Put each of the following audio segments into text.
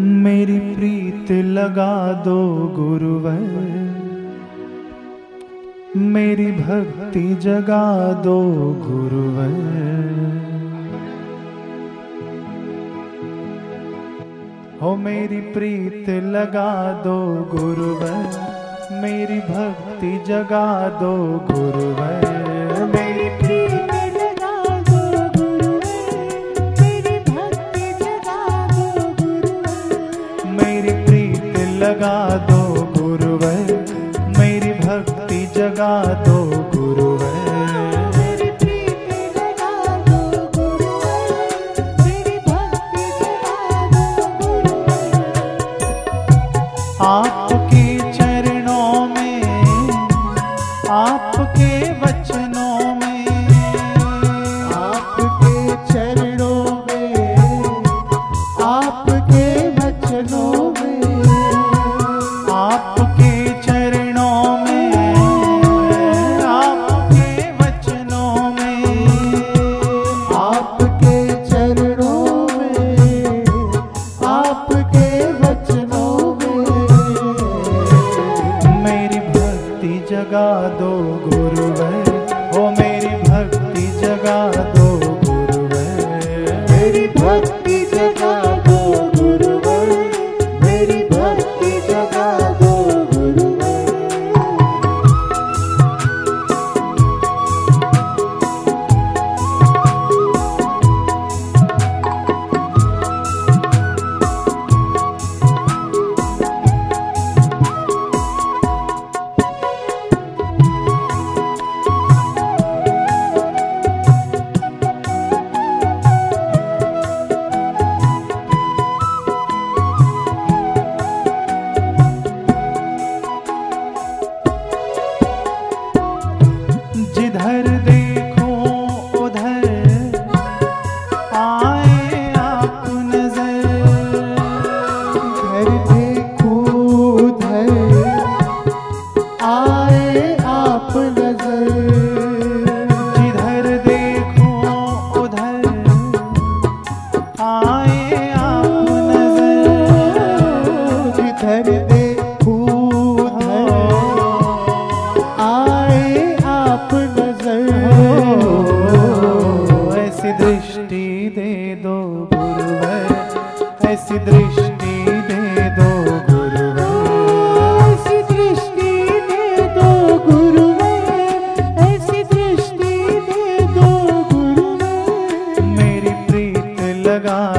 मेरी प्रीत लगा दो गुरुवर। मेरी भक्ति जगा दो गुरुवर। हो मेरी प्रीत लगा दो गुरुवर। मेरी भक्ति जगा दो गुरुवर। जगा दो गुरुवर मेरी भक्ति जगा दो। लगा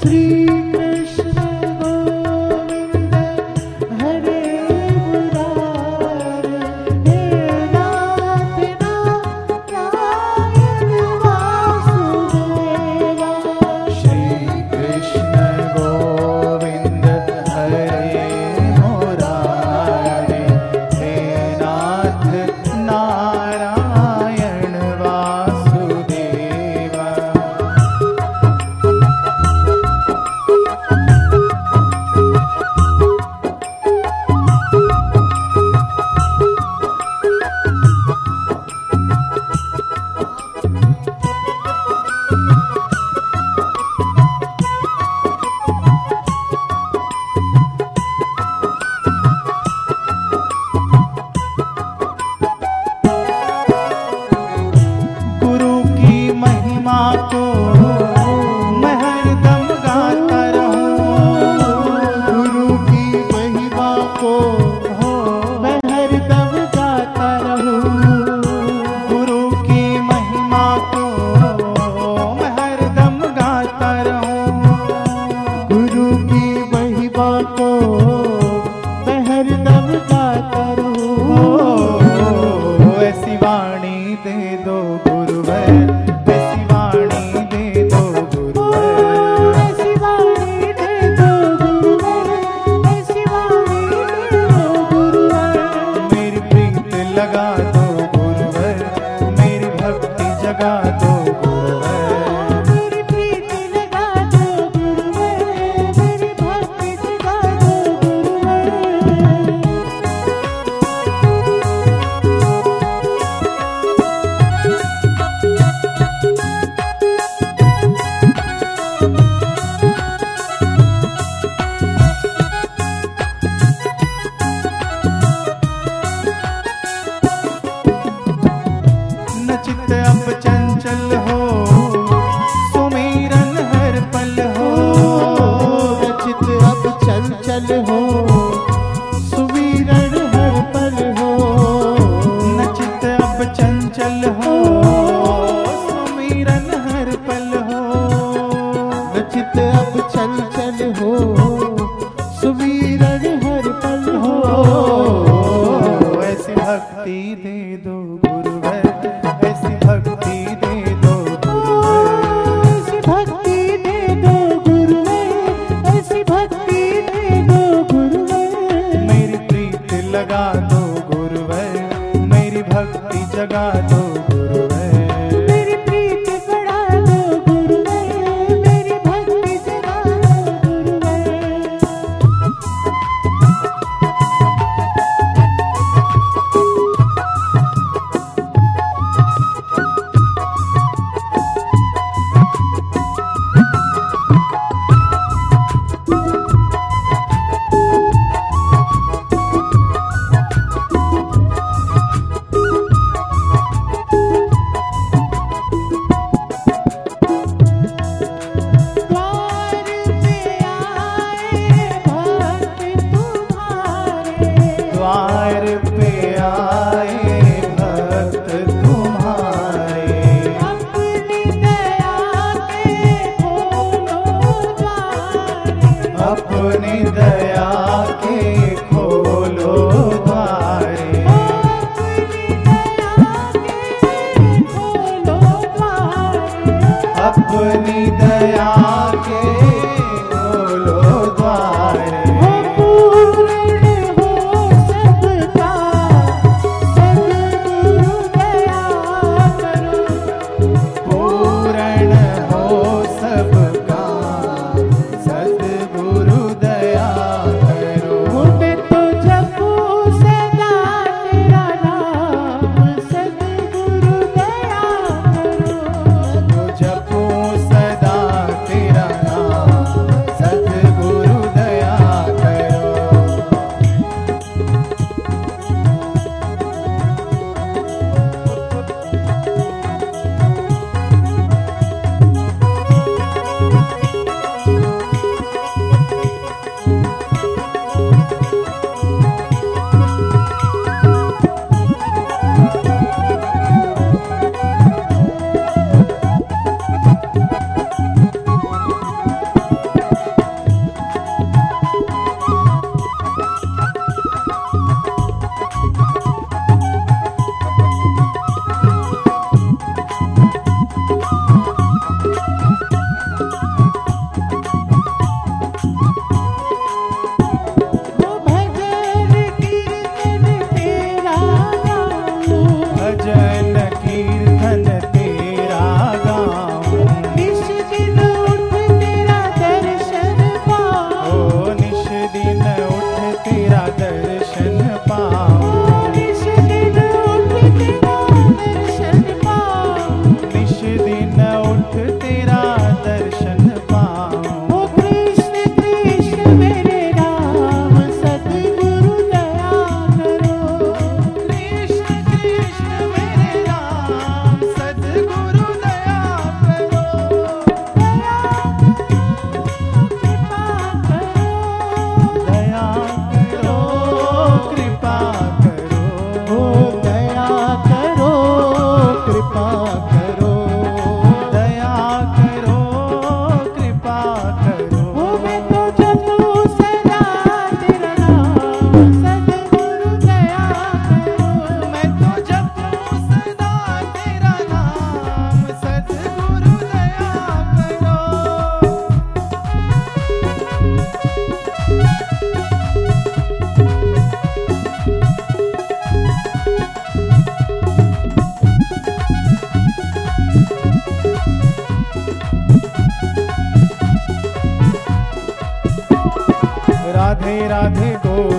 श्री हो अपनी दया के राधे गोविंद